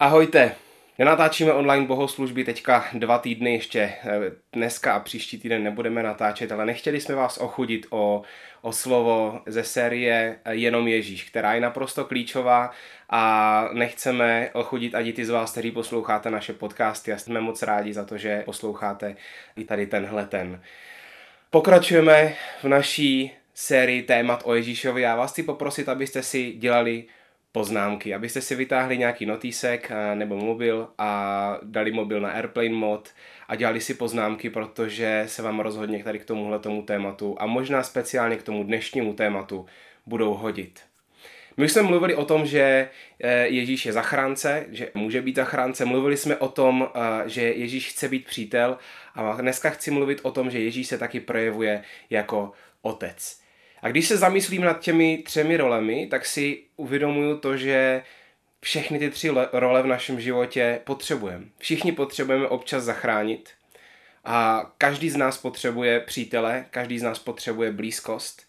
Ahojte, Nenatáčíme online bohoslužby teďka dva týdny ještě. Eh, dneska a příští týden nebudeme natáčet, ale nechtěli jsme vás ochudit o, o slovo ze série Jenom Ježíš, která je naprosto klíčová a nechceme ochudit ani ty z vás, kteří posloucháte naše podcasty a jsme moc rádi za to, že posloucháte i tady tenhle ten. Pokračujeme v naší sérii témat o Ježíšovi. Já vás chci poprosit, abyste si dělali poznámky, abyste si vytáhli nějaký notísek eh, nebo mobil a dali mobil na airplane mod a dělali si poznámky, protože se vám rozhodně tady k tomuhle tomu tématu a možná speciálně k tomu dnešnímu tématu budou hodit. My už jsme mluvili o tom, že eh, Ježíš je zachránce, že může být zachránce. Mluvili jsme o tom, eh, že Ježíš chce být přítel a dneska chci mluvit o tom, že Ježíš se taky projevuje jako otec. A když se zamyslím nad těmi třemi rolemi, tak si uvědomuju to, že všechny ty tři role v našem životě potřebujeme. Všichni potřebujeme občas zachránit a každý z nás potřebuje přítele, každý z nás potřebuje blízkost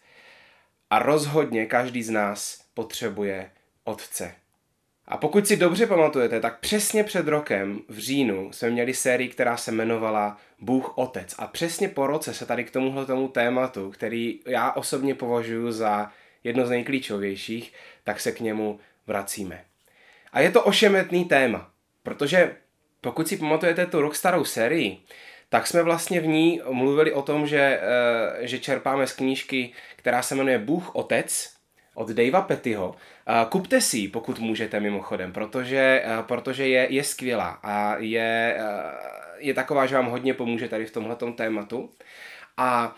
a rozhodně každý z nás potřebuje otce. A pokud si dobře pamatujete, tak přesně před rokem v říjnu jsme měli sérii, která se jmenovala Bůh Otec. A přesně po roce se tady k tomuhle tomu tématu, který já osobně považuji za jedno z nejklíčovějších, tak se k němu vracíme. A je to ošemetný téma, protože pokud si pamatujete tu rok starou sérii, tak jsme vlastně v ní mluvili o tom, že, eh, že čerpáme z knížky, která se jmenuje Bůh Otec od Davea Pettyho. Kupte si ji, pokud můžete mimochodem, protože, protože je, je skvělá a je, je taková, že vám hodně pomůže tady v tomhle tématu. A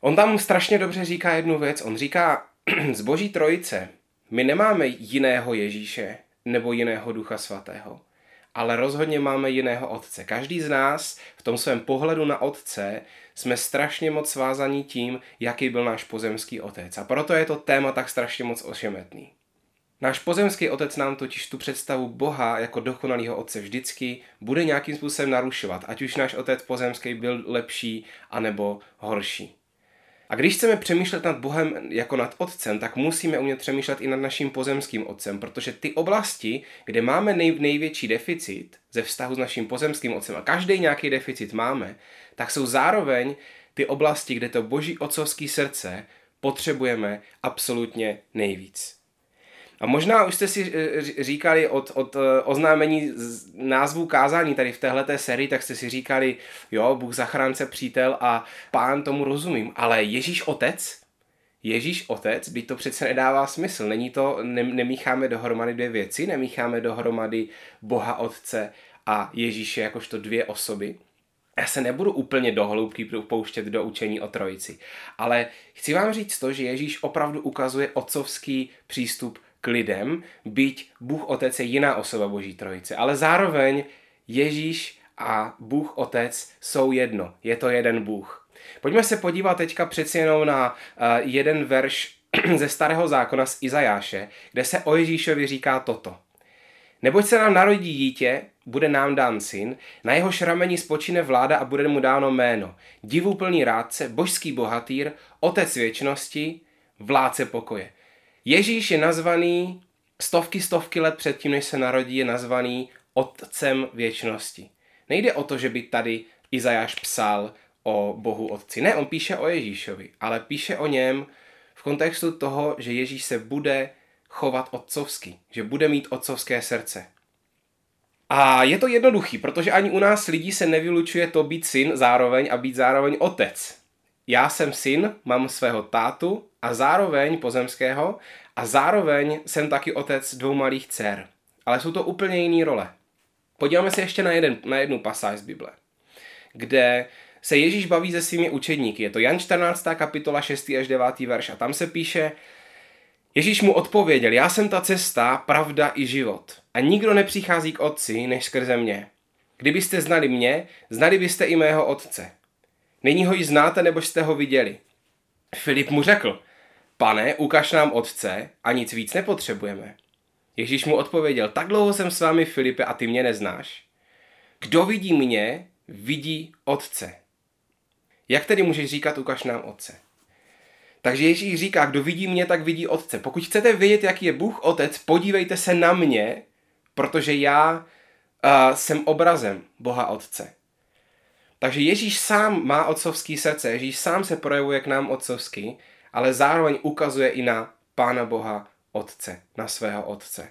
on tam strašně dobře říká jednu věc. On říká, z boží trojice my nemáme jiného Ježíše nebo jiného Ducha Svatého, ale rozhodně máme jiného Otce. Každý z nás v tom svém pohledu na Otce jsme strašně moc svázaní tím, jaký byl náš pozemský otec. A proto je to téma tak strašně moc ošemetný. Náš pozemský otec nám totiž tu představu Boha jako dokonalého otce vždycky bude nějakým způsobem narušovat, ať už náš otec pozemský byl lepší anebo horší. A když chceme přemýšlet nad Bohem jako nad Otcem, tak musíme umět přemýšlet i nad naším pozemským Otcem, protože ty oblasti, kde máme nej, největší deficit ze vztahu s naším pozemským Otcem, a každý nějaký deficit máme, tak jsou zároveň ty oblasti, kde to boží otcovské srdce potřebujeme absolutně nejvíc. A možná už jste si eh, říkali od, od eh, oznámení názvu kázání tady v téhleté sérii, tak jste si říkali, jo, Bůh zachránce, přítel a pán tomu rozumím, ale Ježíš otec? Ježíš otec, by to přece nedává smysl. Není to, ne, nemícháme dohromady dvě věci, nemícháme dohromady Boha otce a Ježíše jakožto dvě osoby. Já se nebudu úplně do hloubky pouštět do učení o trojici, ale chci vám říct to, že Ježíš opravdu ukazuje otcovský přístup k lidem, byť Bůh Otec je jiná osoba Boží trojice, ale zároveň Ježíš a Bůh Otec jsou jedno, je to jeden Bůh. Pojďme se podívat teďka přeci jenom na uh, jeden verš ze starého zákona z Izajáše, kde se o Ježíšovi říká toto. Neboť se nám narodí dítě, bude nám dán syn, na jeho šramení spočine vláda a bude mu dáno jméno. Divuplný rádce, božský bohatýr, otec věčnosti, vládce pokoje. Ježíš je nazvaný stovky, stovky let předtím, než se narodí, je nazvaný Otcem věčnosti. Nejde o to, že by tady Izajáš psal o Bohu Otci. Ne, on píše o Ježíšovi, ale píše o něm v kontextu toho, že Ježíš se bude chovat otcovsky, že bude mít otcovské srdce. A je to jednoduchý, protože ani u nás lidí se nevylučuje to být syn zároveň a být zároveň otec. Já jsem syn, mám svého tátu a zároveň pozemského a zároveň jsem taky otec dvou malých dcer. Ale jsou to úplně jiné role. Podíváme se ještě na, jeden, na jednu pasáž z Bible, kde se Ježíš baví se svými učedníky. Je to Jan 14. kapitola 6. až 9. verš a tam se píše Ježíš mu odpověděl, já jsem ta cesta, pravda i život. A nikdo nepřichází k otci, než skrze mě. Kdybyste znali mě, znali byste i mého otce. Není ho již znáte, nebo jste ho viděli. Filip mu řekl, pane, ukaž nám otce a nic víc nepotřebujeme. Ježíš mu odpověděl, tak dlouho jsem s vámi, Filipe, a ty mě neznáš. Kdo vidí mě, vidí otce. Jak tedy můžeš říkat, ukaž nám otce? Takže Ježíš říká, kdo vidí mě, tak vidí otce. Pokud chcete vědět, jaký je Bůh otec, podívejte se na mě, protože já uh, jsem obrazem Boha Otce. Takže Ježíš sám má otcovský srdce, Ježíš sám se projevuje k nám otcovsky, ale zároveň ukazuje i na Pána Boha Otce, na svého Otce.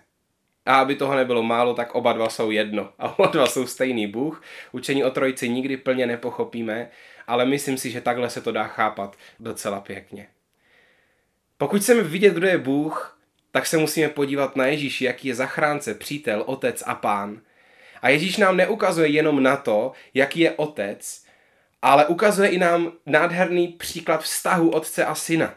A aby toho nebylo málo, tak oba dva jsou jedno. A oba dva jsou stejný Bůh. Učení o trojici nikdy plně nepochopíme, ale myslím si, že takhle se to dá chápat docela pěkně. Pokud chceme vidět, kdo je Bůh, tak se musíme podívat na Ježíši, jaký je zachránce, přítel, otec a pán. A Ježíš nám neukazuje jenom na to, jaký je otec, ale ukazuje i nám nádherný příklad vztahu otce a syna.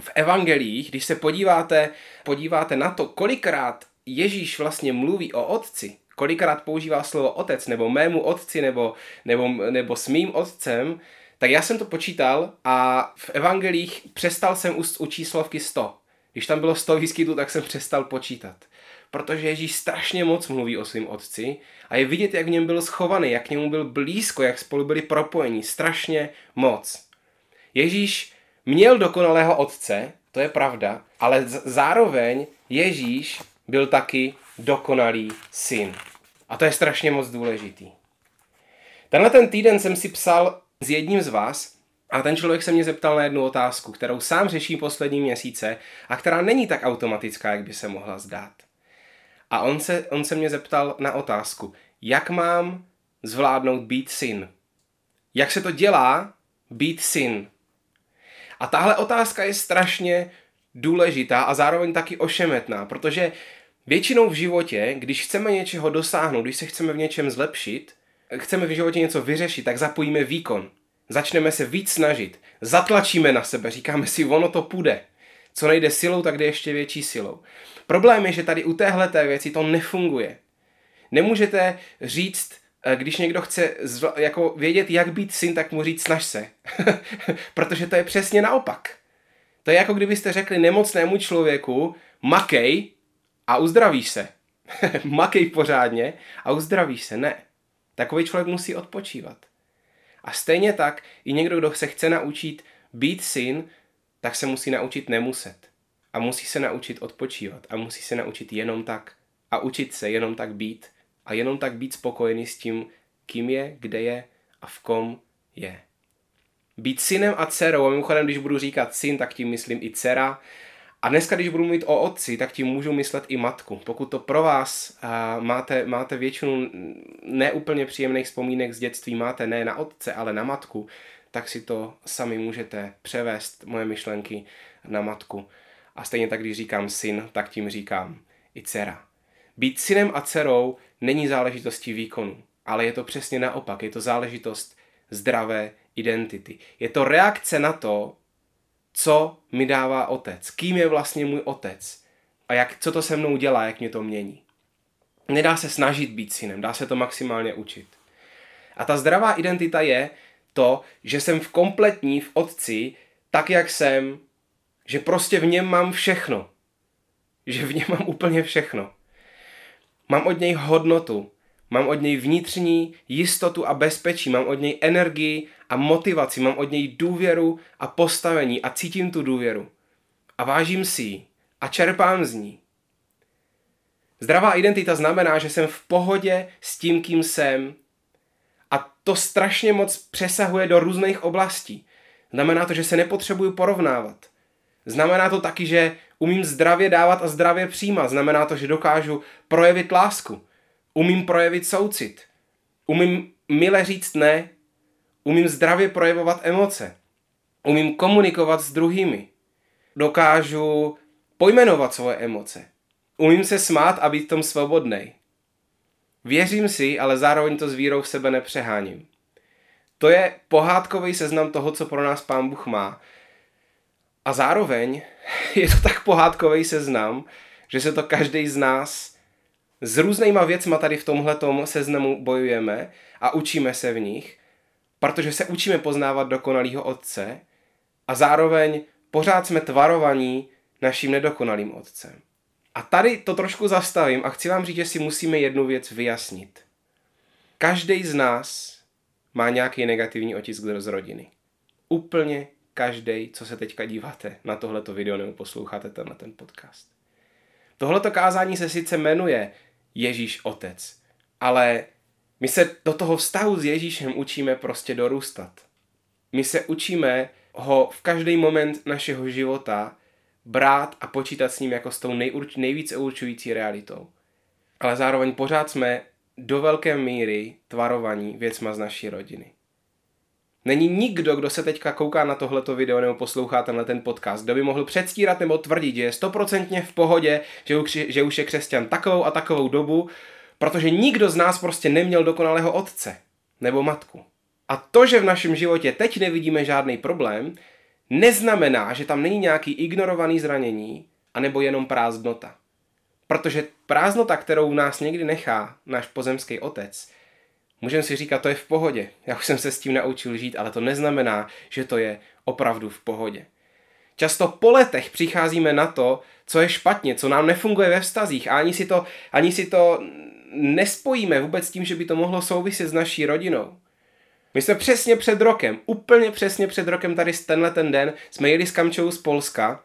V evangelích, když se podíváte, podíváte na to, kolikrát Ježíš vlastně mluví o otci, kolikrát používá slovo otec, nebo mému otci, nebo, nebo, nebo s mým otcem, tak já jsem to počítal a v evangelích přestal jsem u, u číslovky 100. Když tam bylo 100 výskytů, tak jsem přestal počítat. Protože Ježíš strašně moc mluví o svém otci a je vidět, jak v něm byl schovaný, jak k němu byl blízko, jak spolu byli propojení. Strašně moc. Ježíš měl dokonalého otce, to je pravda, ale zároveň Ježíš byl taky dokonalý syn. A to je strašně moc důležitý. Tenhle ten týden jsem si psal s jedním z vás a ten člověk se mě zeptal na jednu otázku, kterou sám řeší poslední měsíce a která není tak automatická, jak by se mohla zdát. A on se, on se mě zeptal na otázku, jak mám zvládnout být syn? Jak se to dělá být syn? A tahle otázka je strašně důležitá a zároveň taky ošemetná, protože většinou v životě, když chceme něčeho dosáhnout, když se chceme v něčem zlepšit, chceme v životě něco vyřešit, tak zapojíme výkon. Začneme se víc snažit, zatlačíme na sebe, říkáme si, ono to půjde. Co nejde silou, tak jde ještě větší silou. Problém je, že tady u téhle věci to nefunguje. Nemůžete říct, eh, když někdo chce zv- jako vědět, jak být syn, tak mu říct snaž se. Protože to je přesně naopak. To je jako kdybyste řekli nemocnému člověku, makej a uzdravíš se. makej pořádně a uzdravíš se. Ne. Takový člověk musí odpočívat. A stejně tak i někdo, kdo se chce naučit být syn, tak se musí naučit nemuset. A musí se naučit odpočívat. A musí se naučit jenom tak. A učit se jenom tak být. A jenom tak být spokojený s tím, kým je, kde je a v kom je. Být synem a dcerou, a mimochodem, když budu říkat syn, tak tím myslím i dcera, a dneska, když budu mluvit o otci, tak tím můžu myslet i matku. Pokud to pro vás uh, máte, máte většinu neúplně příjemných vzpomínek z dětství, máte ne na otce, ale na matku, tak si to sami můžete převést moje myšlenky na matku. A stejně tak, když říkám syn, tak tím říkám i dcera. Být synem a dcerou není záležitostí výkonu, ale je to přesně naopak. Je to záležitost zdravé identity. Je to reakce na to, co mi dává otec, kým je vlastně můj otec a jak, co to se mnou dělá, jak mě to mění. Nedá se snažit být synem, dá se to maximálně učit. A ta zdravá identita je to, že jsem v kompletní v otci, tak jak jsem, že prostě v něm mám všechno. Že v něm mám úplně všechno. Mám od něj hodnotu, Mám od něj vnitřní jistotu a bezpečí, mám od něj energii a motivaci, mám od něj důvěru a postavení a cítím tu důvěru. A vážím si ji a čerpám z ní. Zdravá identita znamená, že jsem v pohodě s tím, kým jsem. A to strašně moc přesahuje do různých oblastí. Znamená to, že se nepotřebuju porovnávat. Znamená to taky, že umím zdravě dávat a zdravě přijímat. Znamená to, že dokážu projevit lásku. Umím projevit soucit. Umím mile říct ne. Umím zdravě projevovat emoce. Umím komunikovat s druhými. Dokážu pojmenovat svoje emoce. Umím se smát a být v tom svobodnej. Věřím si, ale zároveň to s vírou v sebe nepřeháním. To je pohádkový seznam toho, co pro nás Pán Bůh má. A zároveň je to tak pohádkový seznam, že se to každý z nás s různýma věcma tady v tomhletom seznamu bojujeme a učíme se v nich, protože se učíme poznávat dokonalýho otce a zároveň pořád jsme tvarovaní naším nedokonalým otcem. A tady to trošku zastavím a chci vám říct, že si musíme jednu věc vyjasnit. Každý z nás má nějaký negativní otisk z rodiny. Úplně každý, co se teďka díváte na tohleto video nebo posloucháte tenhle ten podcast. Tohleto kázání se sice jmenuje Ježíš Otec. Ale my se do toho vztahu s Ježíšem učíme prostě dorůstat. My se učíme ho v každý moment našeho života brát a počítat s ním jako s tou nejurč, nejvíce určující realitou. Ale zároveň pořád jsme do velké míry tvarovaní věcma z naší rodiny. Není nikdo, kdo se teďka kouká na tohleto video nebo poslouchá tenhle ten podcast, kdo by mohl předstírat nebo tvrdit, že je stoprocentně v pohodě, že už, že už je křesťan takovou a takovou dobu, protože nikdo z nás prostě neměl dokonalého otce nebo matku. A to, že v našem životě teď nevidíme žádný problém, neznamená, že tam není nějaký ignorovaný zranění, anebo jenom prázdnota. Protože prázdnota, kterou v nás někdy nechá náš pozemský otec, můžeme si říkat, to je v pohodě. Já už jsem se s tím naučil žít, ale to neznamená, že to je opravdu v pohodě. Často po letech přicházíme na to, co je špatně, co nám nefunguje ve vztazích a ani si to, ani si to nespojíme vůbec s tím, že by to mohlo souviset s naší rodinou. My jsme přesně před rokem, úplně přesně před rokem tady tenhle ten den, jsme jeli s Kamčou z Polska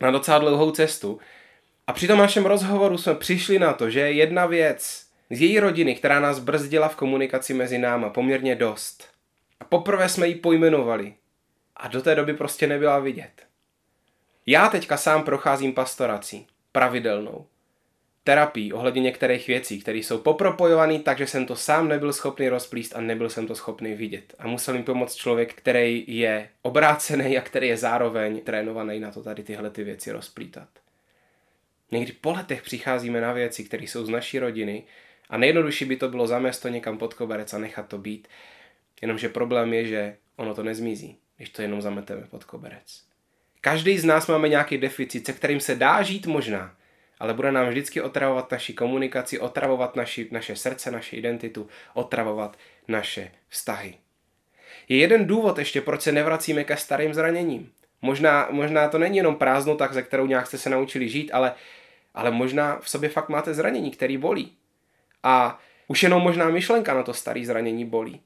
na docela dlouhou cestu a při tom našem rozhovoru jsme přišli na to, že jedna věc z její rodiny, která nás brzdila v komunikaci mezi náma poměrně dost. A poprvé jsme ji pojmenovali a do té doby prostě nebyla vidět. Já teďka sám procházím pastorací, pravidelnou terapii ohledně některých věcí, které jsou popropojované tak, že jsem to sám nebyl schopný rozplíst a nebyl jsem to schopný vidět. A musel mi pomoct člověk, který je obrácený a který je zároveň trénovaný na to tady tyhle ty věci rozplítat. Někdy po letech přicházíme na věci, které jsou z naší rodiny a nejjednodušší by to bylo zamést to někam pod koberec a nechat to být. Jenomže problém je, že ono to nezmizí, když to jenom zameteme pod koberec. Každý z nás máme nějaký deficit, se kterým se dá žít možná, ale bude nám vždycky otravovat naši komunikaci, otravovat naši, naše srdce, naši identitu, otravovat naše vztahy. Je jeden důvod ještě, proč se nevracíme ke starým zraněním. Možná, možná to není jenom prázdnota, ze kterou nějak jste se naučili žít, ale, ale možná v sobě fakt máte zranění, který bolí. A už jenom možná myšlenka na to staré zranění bolí.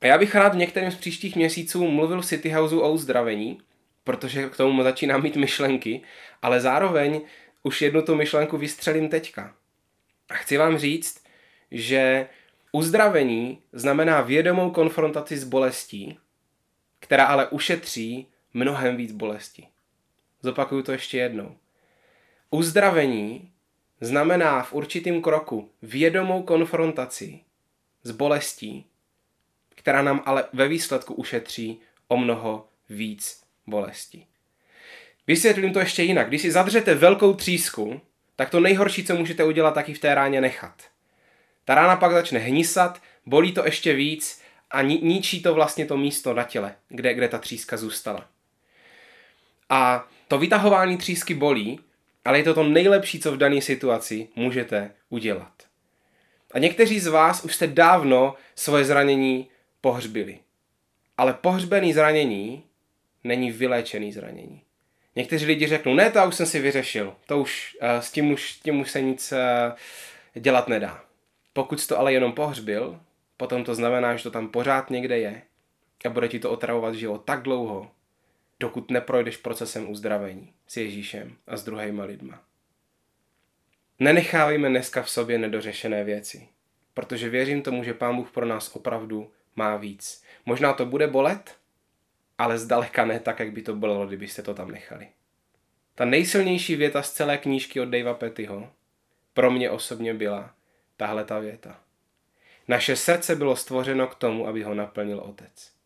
A já bych rád v některém z příštích měsíců mluvil v City Houseu o uzdravení, protože k tomu začínám mít myšlenky, ale zároveň už jednu tu myšlenku vystřelím teďka. A chci vám říct, že uzdravení znamená vědomou konfrontaci s bolestí, která ale ušetří mnohem víc bolesti. Zopakuju to ještě jednou. Uzdravení znamená v určitým kroku vědomou konfrontaci s bolestí, která nám ale ve výsledku ušetří o mnoho víc bolesti. Vysvětlím to ještě jinak. Když si zadřete velkou třísku, tak to nejhorší, co můžete udělat, taky v té ráně nechat. Ta rána pak začne hnisat, bolí to ještě víc a ni- ničí to vlastně to místo na těle, kde, kde ta tříska zůstala. A to vytahování třísky bolí, ale je to to nejlepší, co v dané situaci můžete udělat. A někteří z vás už jste dávno svoje zranění pohřbili. Ale pohřbený zranění není vyléčený zranění. Někteří lidi řeknou, ne, to už jsem si vyřešil, to už, uh, s, tím už, tím už se nic uh, dělat nedá. Pokud jsi to ale jenom pohřbil, potom to znamená, že to tam pořád někde je a bude ti to otravovat život tak dlouho, dokud neprojdeš procesem uzdravení s Ježíšem a s druhýma lidma. Nenechávejme dneska v sobě nedořešené věci, protože věřím tomu, že Pán Bůh pro nás opravdu má víc. Možná to bude bolet, ale zdaleka ne tak, jak by to bylo, kdybyste to tam nechali. Ta nejsilnější věta z celé knížky od Davea Pettyho pro mě osobně byla tahle ta věta. Naše srdce bylo stvořeno k tomu, aby ho naplnil Otec.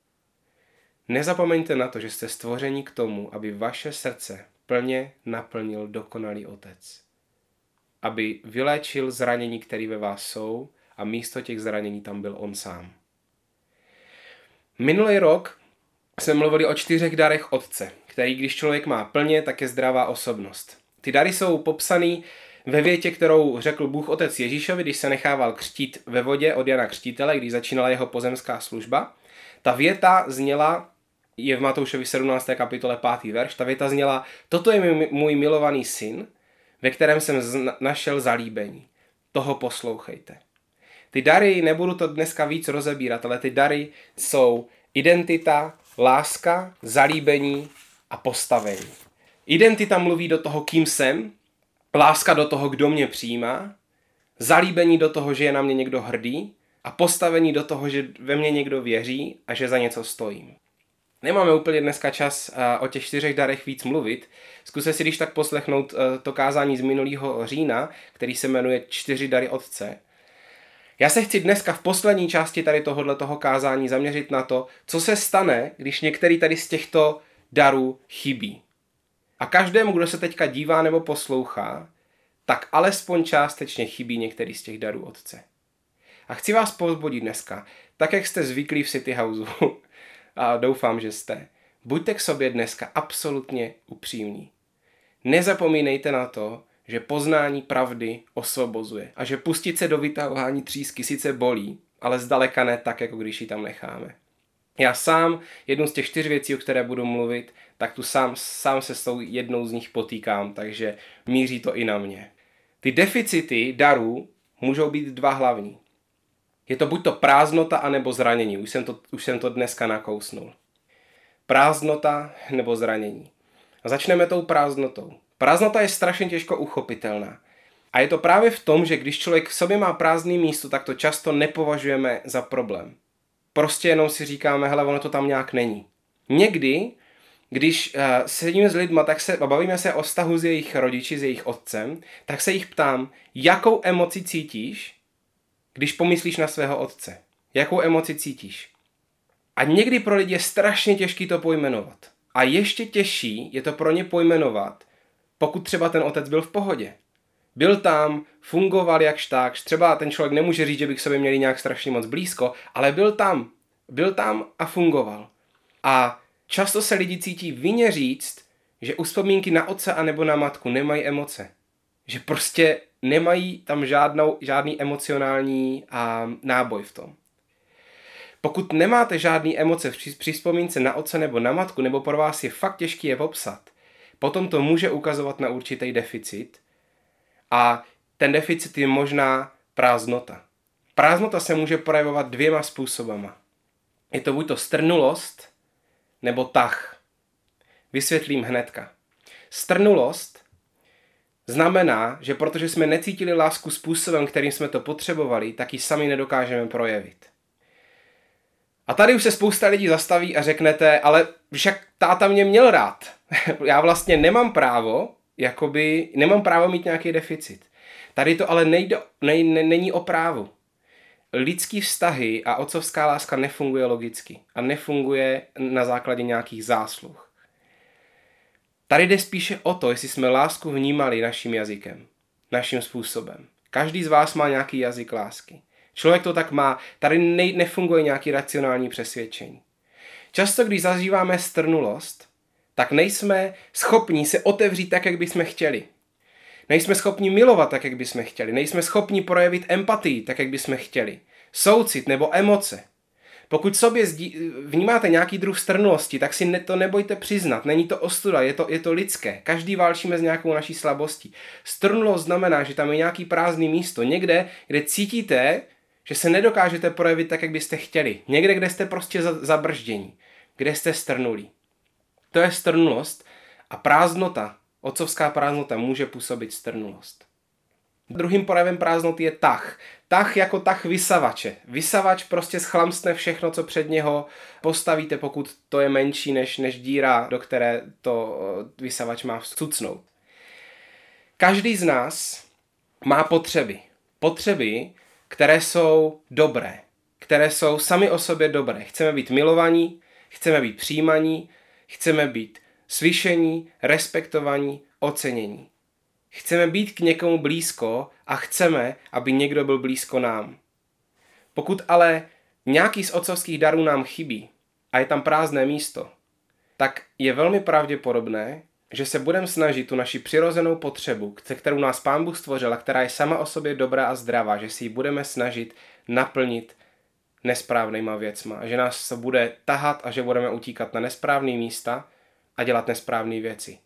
Nezapomeňte na to, že jste stvoření k tomu, aby vaše srdce plně naplnil dokonalý Otec. Aby vyléčil zranění, které ve vás jsou a místo těch zranění tam byl On sám. Minulý rok jsme mluvili o čtyřech darech Otce, který když člověk má plně, tak je zdravá osobnost. Ty dary jsou popsané ve větě, kterou řekl Bůh Otec Ježíšovi, když se nechával křtít ve vodě od Jana Křtítele, když začínala jeho pozemská služba. Ta věta zněla, je v Matoušovi 17. kapitole 5. verš, ta věta zněla, toto je můj milovaný syn, ve kterém jsem našel zalíbení. Toho poslouchejte. Ty dary, nebudu to dneska víc rozebírat, ale ty dary jsou identita, láska, zalíbení a postavení. Identita mluví do toho, kým jsem, láska do toho, kdo mě přijímá zalíbení do toho, že je na mě někdo hrdý a postavení do toho, že ve mně někdo věří a že za něco stojím. Nemáme úplně dneska čas o těch čtyřech darech víc mluvit. Zkuste si když tak poslechnout e, to kázání z minulého října, který se jmenuje Čtyři dary Otce. Já se chci dneska v poslední části tady tohohle toho kázání zaměřit na to, co se stane, když některý tady z těchto darů chybí. A každému, kdo se teďka dívá nebo poslouchá, tak alespoň částečně chybí některý z těch darů Otce. A chci vás pozbudit dneska, tak jak jste zvyklí v City Houseu, a doufám, že jste, buďte k sobě dneska absolutně upřímní. Nezapomínejte na to, že poznání pravdy osvobozuje a že pustit se do vytahování třísky sice bolí, ale zdaleka ne tak, jako když ji tam necháme. Já sám jednu z těch čtyř věcí, o které budu mluvit, tak tu sám, sám se s tou jednou z nich potýkám, takže míří to i na mě. Ty deficity darů můžou být dva hlavní. Je to buď to prázdnota, anebo zranění. Už jsem to, už jsem to dneska nakousnul. Prázdnota nebo zranění. A začneme tou prázdnotou. Prázdnota je strašně těžko uchopitelná. A je to právě v tom, že když člověk v sobě má prázdný místo, tak to často nepovažujeme za problém. Prostě jenom si říkáme, hele, ono to tam nějak není. Někdy, když uh, sedíme s lidma tak se, a bavíme se o vztahu s jejich rodiči, s jejich otcem, tak se jich ptám, jakou emoci cítíš, když pomyslíš na svého otce. Jakou emoci cítíš? A někdy pro lidi je strašně těžký to pojmenovat. A ještě těžší je to pro ně pojmenovat, pokud třeba ten otec byl v pohodě. Byl tam, fungoval jak štákš, třeba ten člověk nemůže říct, že bych sobě měli nějak strašně moc blízko, ale byl tam, byl tam a fungoval. A často se lidi cítí vině říct, že u vzpomínky na otce a nebo na matku nemají emoce. Že prostě nemají tam žádnou, žádný emocionální a náboj v tom. Pokud nemáte žádný emoce při, při vzpomínce na otce nebo na matku, nebo pro vás je fakt těžký je popsat, potom to může ukazovat na určitý deficit a ten deficit je možná prázdnota. Prázdnota se může projevovat dvěma způsobama. Je to buď to strnulost, nebo tah. Vysvětlím hnedka. Strnulost znamená, že protože jsme necítili lásku způsobem, kterým jsme to potřebovali, tak ji sami nedokážeme projevit. A tady už se spousta lidí zastaví a řeknete, ale však táta mě měl rád. Já vlastně nemám právo, jakoby, nemám právo mít nějaký deficit. Tady to ale nejde, ne, ne, není o právu. Lidský vztahy a otcovská láska nefunguje logicky a nefunguje na základě nějakých zásluh. Tady jde spíše o to, jestli jsme lásku vnímali naším jazykem, naším způsobem. Každý z vás má nějaký jazyk lásky. Člověk to tak má. Tady ne, nefunguje nějaký racionální přesvědčení. Často, když zažíváme strnulost, tak nejsme schopni se otevřít tak, jak bychom chtěli. Nejsme schopni milovat tak, jak bychom chtěli. Nejsme schopni projevit empatii tak, jak bychom chtěli. Soucit nebo emoce. Pokud sobě vnímáte nějaký druh strnulosti, tak si to nebojte přiznat. Není to ostuda, je to, je to lidské. Každý válčíme s nějakou naší slabostí. Strnulost znamená, že tam je nějaký prázdný místo. Někde, kde cítíte, že se nedokážete projevit tak, jak byste chtěli. Někde, kde jste prostě zabrždění. Kde jste strnulí. To je strnulost a prázdnota, otcovská prázdnota může působit strnulost. Druhým projevem prázdnoty je tah. Tah jako tah vysavače. Vysavač prostě schlamstne všechno, co před něho postavíte, pokud to je menší než, než díra, do které to eh, vysavač má vcucnout. Každý z nás má potřeby. Potřeby, které jsou dobré. Které jsou sami o sobě dobré. Chceme být milovaní, chceme být přijímaní, chceme být slyšení, respektovaní, ocenění. Chceme být k někomu blízko a chceme, aby někdo byl blízko nám. Pokud ale nějaký z otcovských darů nám chybí a je tam prázdné místo, tak je velmi pravděpodobné, že se budeme snažit tu naši přirozenou potřebu, kterou nás Pán Bůh stvořil a která je sama o sobě dobrá a zdravá, že si ji budeme snažit naplnit nesprávnýma věcma. Že nás se bude tahat a že budeme utíkat na nesprávné místa a dělat nesprávné věci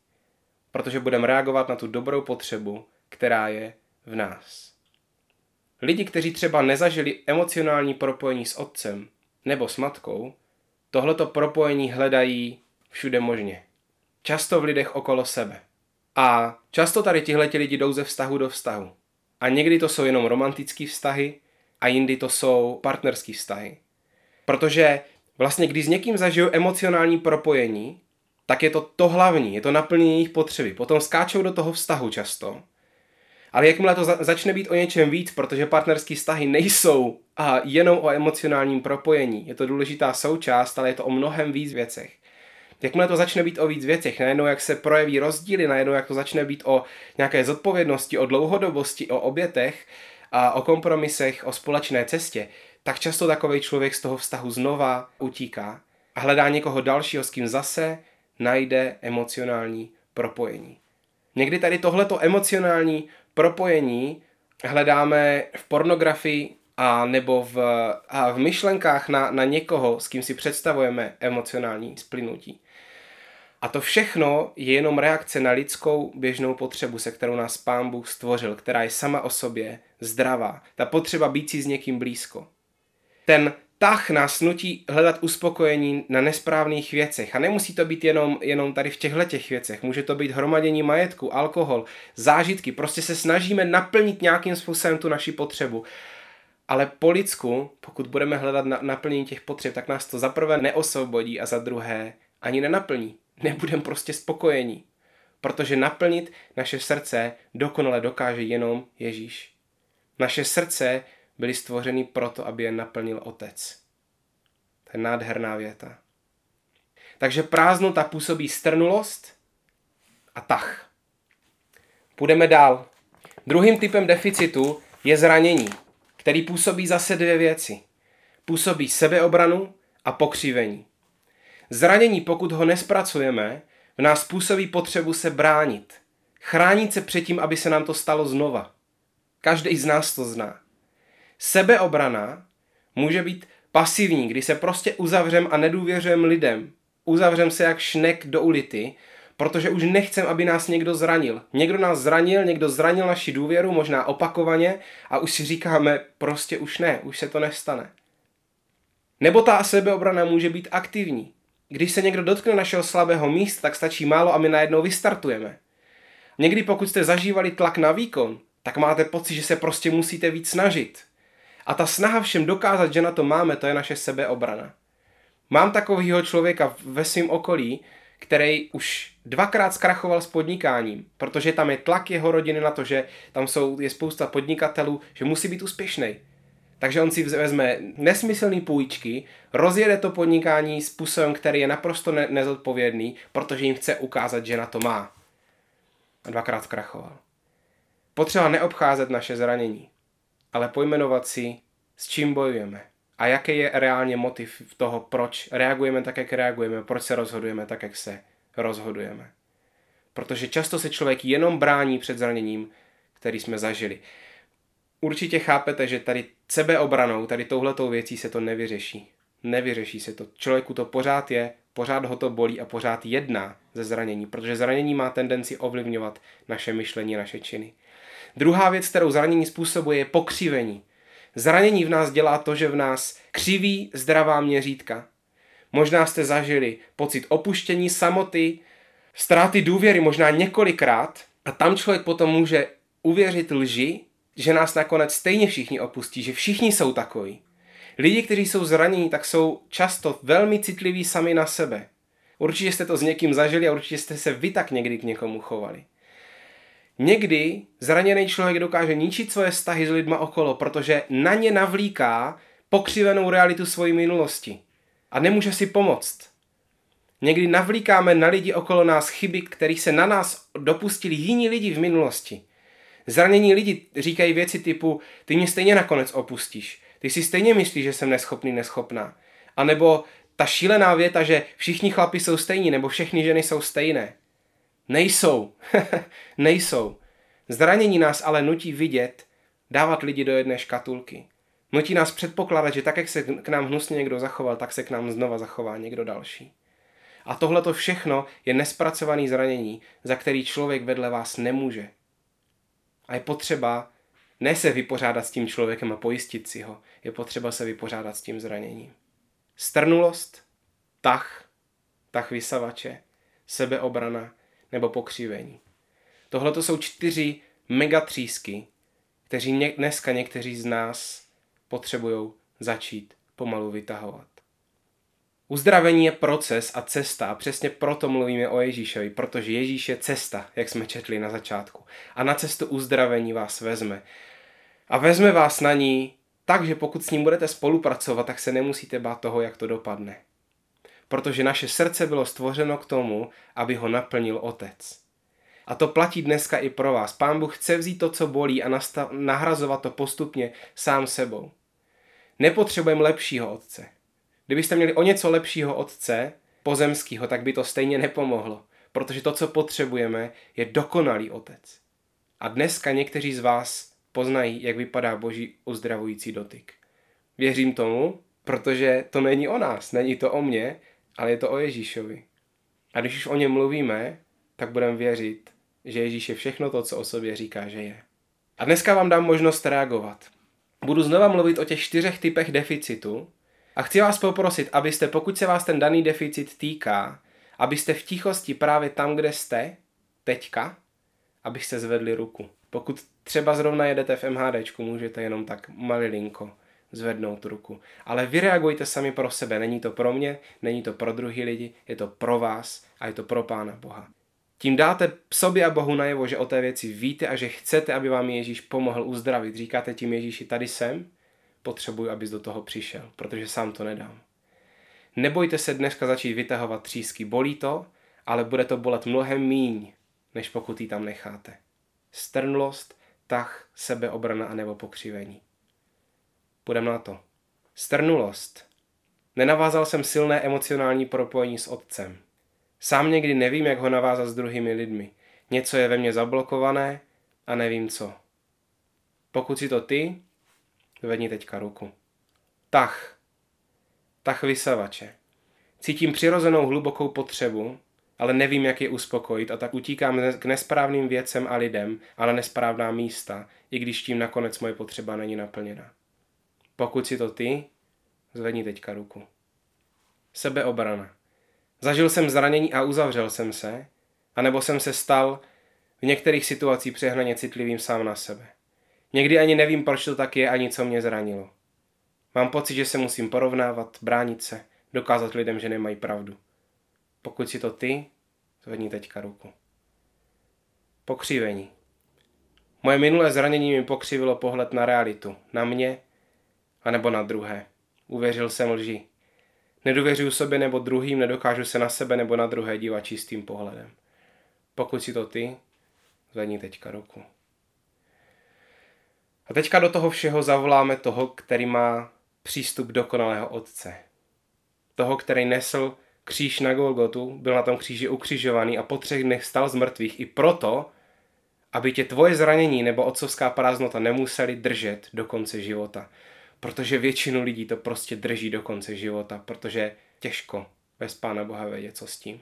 protože budeme reagovat na tu dobrou potřebu, která je v nás. Lidi, kteří třeba nezažili emocionální propojení s otcem nebo s matkou, tohleto propojení hledají všude možně. Často v lidech okolo sebe. A často tady tihle lidi jdou ze vztahu do vztahu. A někdy to jsou jenom romantické vztahy a jindy to jsou partnerské vztahy. Protože vlastně když s někým zažiju emocionální propojení, tak je to to hlavní, je to naplnění jejich potřeby. Potom skáčou do toho vztahu často. Ale jakmile to za- začne být o něčem víc, protože partnerské vztahy nejsou a jenom o emocionálním propojení, je to důležitá součást, ale je to o mnohem víc věcech. Jakmile to začne být o víc věcech, najednou jak se projeví rozdíly, najednou jak to začne být o nějaké zodpovědnosti, o dlouhodobosti, o obětech a o kompromisech, o společné cestě, tak často takový člověk z toho vztahu znova utíká a hledá někoho dalšího, s kým zase najde emocionální propojení. Někdy tady tohleto emocionální propojení hledáme v pornografii a nebo v, a v myšlenkách na, na někoho, s kým si představujeme emocionální splynutí. A to všechno je jenom reakce na lidskou běžnou potřebu, se kterou nás Pán Bůh stvořil, která je sama o sobě zdravá. Ta potřeba být si s někým blízko. Ten tah nás nutí hledat uspokojení na nesprávných věcech. A nemusí to být jenom, jenom tady v těchto těch věcech. Může to být hromadění majetku, alkohol, zážitky. Prostě se snažíme naplnit nějakým způsobem tu naši potřebu. Ale po lidsku, pokud budeme hledat na, naplnění těch potřeb, tak nás to za prvé neosvobodí a za druhé ani nenaplní. Nebudeme prostě spokojení. Protože naplnit naše srdce dokonale dokáže jenom Ježíš. Naše srdce byly stvořeny proto, aby je naplnil Otec. To je nádherná věta. Takže prázdnota působí strnulost a tah. Půjdeme dál. Druhým typem deficitu je zranění, který působí zase dvě věci. Působí sebeobranu a pokřivení. Zranění, pokud ho nespracujeme, v nás působí potřebu se bránit. Chránit se před tím, aby se nám to stalo znova. Každý z nás to zná. Sebeobrana může být pasivní, kdy se prostě uzavřem a nedůvěřujeme lidem. Uzavřem se jak šnek do ulity, protože už nechcem, aby nás někdo zranil. Někdo nás zranil, někdo zranil naši důvěru, možná opakovaně, a už si říkáme, prostě už ne, už se to nestane. Nebo ta sebeobrana může být aktivní. Když se někdo dotkne našeho slabého místa, tak stačí málo a my najednou vystartujeme. Někdy pokud jste zažívali tlak na výkon, tak máte pocit, že se prostě musíte víc snažit. A ta snaha všem dokázat, že na to máme, to je naše sebeobrana. Mám takového člověka ve svém okolí, který už dvakrát zkrachoval s podnikáním, protože tam je tlak jeho rodiny na to, že tam jsou, je spousta podnikatelů, že musí být úspěšný. Takže on si vezme nesmyslný půjčky, rozjede to podnikání způsobem, který je naprosto ne- nezodpovědný, protože jim chce ukázat, že na to má. A dvakrát zkrachoval. Potřeba neobcházet naše zranění, ale pojmenovat si, s čím bojujeme a jaký je reálně motiv toho, proč reagujeme tak, jak reagujeme, proč se rozhodujeme tak, jak se rozhodujeme. Protože často se člověk jenom brání před zraněním, který jsme zažili. Určitě chápete, že tady sebeobranou, tady touhletou věcí se to nevyřeší. Nevyřeší se to. Člověku to pořád je, pořád ho to bolí a pořád jedná ze zranění, protože zranění má tendenci ovlivňovat naše myšlení, naše činy. Druhá věc, kterou zranění způsobuje, je pokřivení. Zranění v nás dělá to, že v nás křiví zdravá měřítka. Možná jste zažili pocit opuštění, samoty, ztráty důvěry možná několikrát a tam člověk potom může uvěřit lži, že nás nakonec stejně všichni opustí, že všichni jsou takoví. Lidi, kteří jsou zranění, tak jsou často velmi citliví sami na sebe. Určitě jste to s někým zažili a určitě jste se vy tak někdy k někomu chovali. Někdy zraněný člověk dokáže ničit svoje vztahy s lidma okolo, protože na ně navlíká pokřivenou realitu svojí minulosti a nemůže si pomoct. Někdy navlíkáme na lidi okolo nás chyby, kterých se na nás dopustili jiní lidi v minulosti. Zranění lidi říkají věci typu, ty mě stejně nakonec opustíš, ty si stejně myslíš, že jsem neschopný, neschopná. A nebo ta šílená věta, že všichni chlapi jsou stejní, nebo všechny ženy jsou stejné. Nejsou. Nejsou. Zranění nás ale nutí vidět, dávat lidi do jedné škatulky. Nutí nás předpokládat, že tak, jak se k nám hnusně někdo zachoval, tak se k nám znova zachová někdo další. A tohle to všechno je nespracovaný zranění, za který člověk vedle vás nemůže. A je potřeba ne se vypořádat s tím člověkem a pojistit si ho, je potřeba se vypořádat s tím zraněním. Strnulost, tah, tah vysavače, sebeobrana nebo pokřivení. Tohle to jsou čtyři megatřísky, kteří dneska někteří z nás potřebují začít pomalu vytahovat. Uzdravení je proces a cesta a přesně proto mluvíme o Ježíšovi, protože Ježíš je cesta, jak jsme četli na začátku. A na cestu uzdravení vás vezme. A vezme vás na ní tak, že pokud s ním budete spolupracovat, tak se nemusíte bát toho, jak to dopadne. Protože naše srdce bylo stvořeno k tomu, aby ho naplnil Otec. A to platí dneska i pro vás. Pán Bůh chce vzít to, co bolí a nastav, nahrazovat to postupně sám sebou. Nepotřebujeme lepšího otce. Kdybyste měli o něco lepšího otce, pozemského, tak by to stejně nepomohlo. Protože to, co potřebujeme, je dokonalý otec. A dneska někteří z vás poznají, jak vypadá boží uzdravující dotyk. Věřím tomu, protože to není o nás, není to o mně, ale je to o Ježíšovi. A když už o něm mluvíme, tak budeme věřit, že Ježíš je všechno to, co o sobě říká, že je. A dneska vám dám možnost reagovat. Budu znova mluvit o těch čtyřech typech deficitu a chci vás poprosit, abyste, pokud se vás ten daný deficit týká, abyste v tichosti právě tam, kde jste, teďka, abyste zvedli ruku. Pokud třeba zrovna jedete v MHDčku, můžete jenom tak malilinko zvednout ruku. Ale vy reagujte sami pro sebe. Není to pro mě, není to pro druhý lidi, je to pro vás a je to pro Pána Boha. Tím dáte sobě a Bohu najevo, že o té věci víte a že chcete, aby vám Ježíš pomohl uzdravit. Říkáte tím Ježíši, tady jsem, potřebuji, abys do toho přišel, protože sám to nedám. Nebojte se dneska začít vytahovat třísky. Bolí to, ale bude to bolet mnohem míň, než pokud ji tam necháte. Strnulost, tah, sebeobrana a nebo pokřivení. Půjdeme na to. Strnulost. Nenavázal jsem silné emocionální propojení s otcem. Sám někdy nevím, jak ho navázat s druhými lidmi. Něco je ve mně zablokované a nevím co. Pokud si to ty, Zvedni teďka ruku. Tach. Tach vysavače. Cítím přirozenou hlubokou potřebu, ale nevím, jak je uspokojit a tak utíkám k nesprávným věcem a lidem a na nesprávná místa, i když tím nakonec moje potřeba není naplněna. Pokud si to ty, zvedni teďka ruku. Sebeobrana. Zažil jsem zranění a uzavřel jsem se, anebo jsem se stal v některých situacích přehnaně citlivým sám na sebe. Někdy ani nevím, proč to tak je, ani co mě zranilo. Mám pocit, že se musím porovnávat, bránit se, dokázat lidem, že nemají pravdu. Pokud si to ty, zvedni teďka ruku. Pokřivení. Moje minulé zranění mi pokřivilo pohled na realitu, na mě, anebo na druhé. Uvěřil jsem lži. Nedověřuju sobě nebo druhým, nedokážu se na sebe nebo na druhé dívat čistým pohledem. Pokud si to ty, zvedni teďka ruku. A teďka do toho všeho zavoláme toho, který má přístup dokonalého Otce. Toho, který nesl kříž na Golgotu, byl na tom kříži ukřižovaný a po třech dnech stal z mrtvých i proto, aby tě tvoje zranění nebo otcovská prázdnota nemuseli držet do konce života. Protože většinu lidí to prostě drží do konce života, protože těžko bez Pána Boha vědět, co s tím.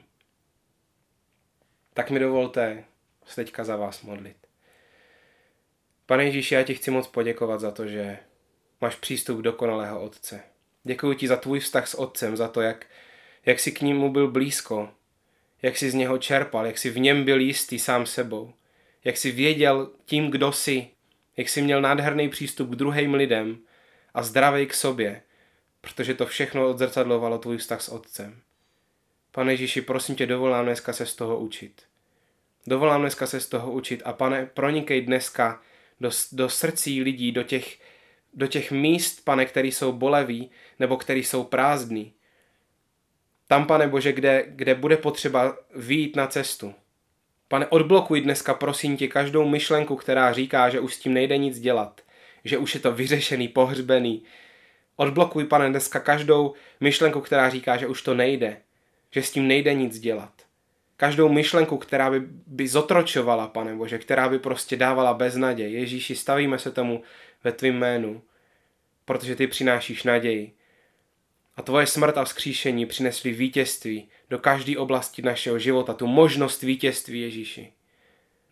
Tak mi dovolte se teďka za vás modlit. Pane Ježíši, já ti chci moc poděkovat za to, že máš přístup dokonalého Otce. Děkuji ti za tvůj vztah s Otcem, za to, jak, jak jsi k němu byl blízko, jak jsi z něho čerpal, jak jsi v něm byl jistý sám sebou, jak jsi věděl tím, kdo jsi, jak jsi měl nádherný přístup k druhým lidem a zdravý k sobě, protože to všechno odzrcadlovalo tvůj vztah s Otcem. Pane Ježíši, prosím tě, dovolám dneska se z toho učit. Dovolám dneska se z toho učit a pane, pronikej dneska do, do srdcí lidí, do těch, do těch míst, pane, které jsou boleví nebo které jsou prázdný. Tam, pane Bože, kde, kde bude potřeba výjít na cestu. Pane, odblokuj dneska, prosím tě, každou myšlenku, která říká, že už s tím nejde nic dělat, že už je to vyřešený, pohřbený. Odblokuj, pane, dneska každou myšlenku, která říká, že už to nejde, že s tím nejde nic dělat každou myšlenku, která by, by zotročovala, pane Bože, která by prostě dávala beznaděj. Ježíši, stavíme se tomu ve tvým jménu, protože ty přinášíš naději. A tvoje smrt a vzkříšení přinesly vítězství do každé oblasti našeho života, tu možnost vítězství Ježíši.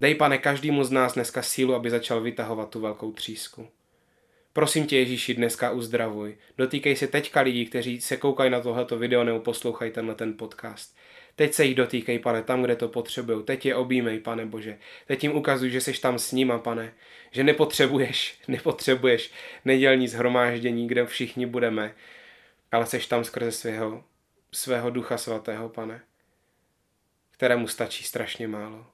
Dej, pane, každému z nás dneska sílu, aby začal vytahovat tu velkou třísku. Prosím tě, Ježíši, dneska uzdravuj. Dotýkej se teďka lidí, kteří se koukají na tohleto video nebo poslouchají tenhle ten podcast. Teď se jich dotýkej, pane, tam, kde to potřebují. Teď je objímej, pane Bože. Teď jim ukazuj, že jsi tam s nima, pane. že nepotřebuješ, nepotřebuješ nedělní zhromáždění, kde všichni budeme, ale seš tam skrze svého, svého ducha svatého, pane, kterému stačí strašně málo.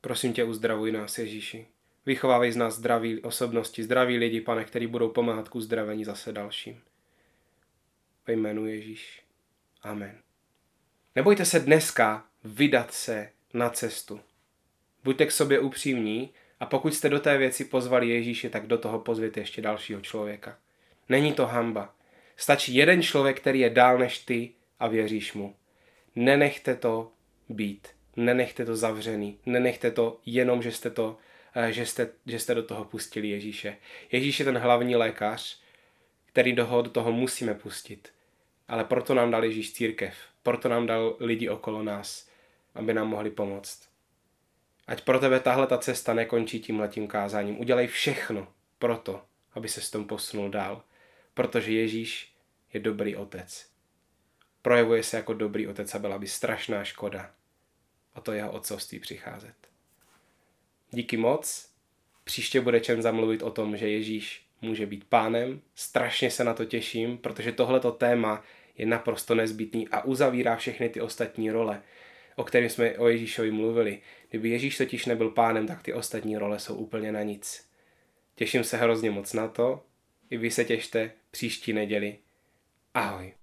Prosím tě, uzdravuj nás, Ježíši. Vychovávej z nás zdraví osobnosti, zdraví lidi, pane, který budou pomáhat ku uzdravení zase dalším. Ve jménu Ježíš. Amen. Nebojte se dneska vydat se na cestu. Buďte k sobě upřímní a pokud jste do té věci pozvali Ježíše, tak do toho pozvěte ještě dalšího člověka. Není to hamba. Stačí jeden člověk, který je dál než ty a věříš mu. Nenechte to být. Nenechte to zavřený. Nenechte to jenom, že jste, to, že jste, že jste do toho pustili Ježíše. Ježíš je ten hlavní lékař, který do toho musíme pustit. Ale proto nám dal Ježíš církev. Proto nám dal lidi okolo nás, aby nám mohli pomoct. Ať pro tebe tahle ta cesta nekončí tím letím kázáním. Udělej všechno pro to, aby se s tom posunul dál. Protože Ježíš je dobrý otec. Projevuje se jako dobrý otec a byla by strašná škoda o to jeho otcovství přicházet. Díky moc. Příště bude čem zamluvit o tom, že Ježíš může být pánem. Strašně se na to těším, protože tohleto téma je naprosto nezbytný a uzavírá všechny ty ostatní role, o kterých jsme o Ježíšovi mluvili. Kdyby Ježíš totiž nebyl pánem, tak ty ostatní role jsou úplně na nic. Těším se hrozně moc na to. I vy se těšte příští neděli. Ahoj.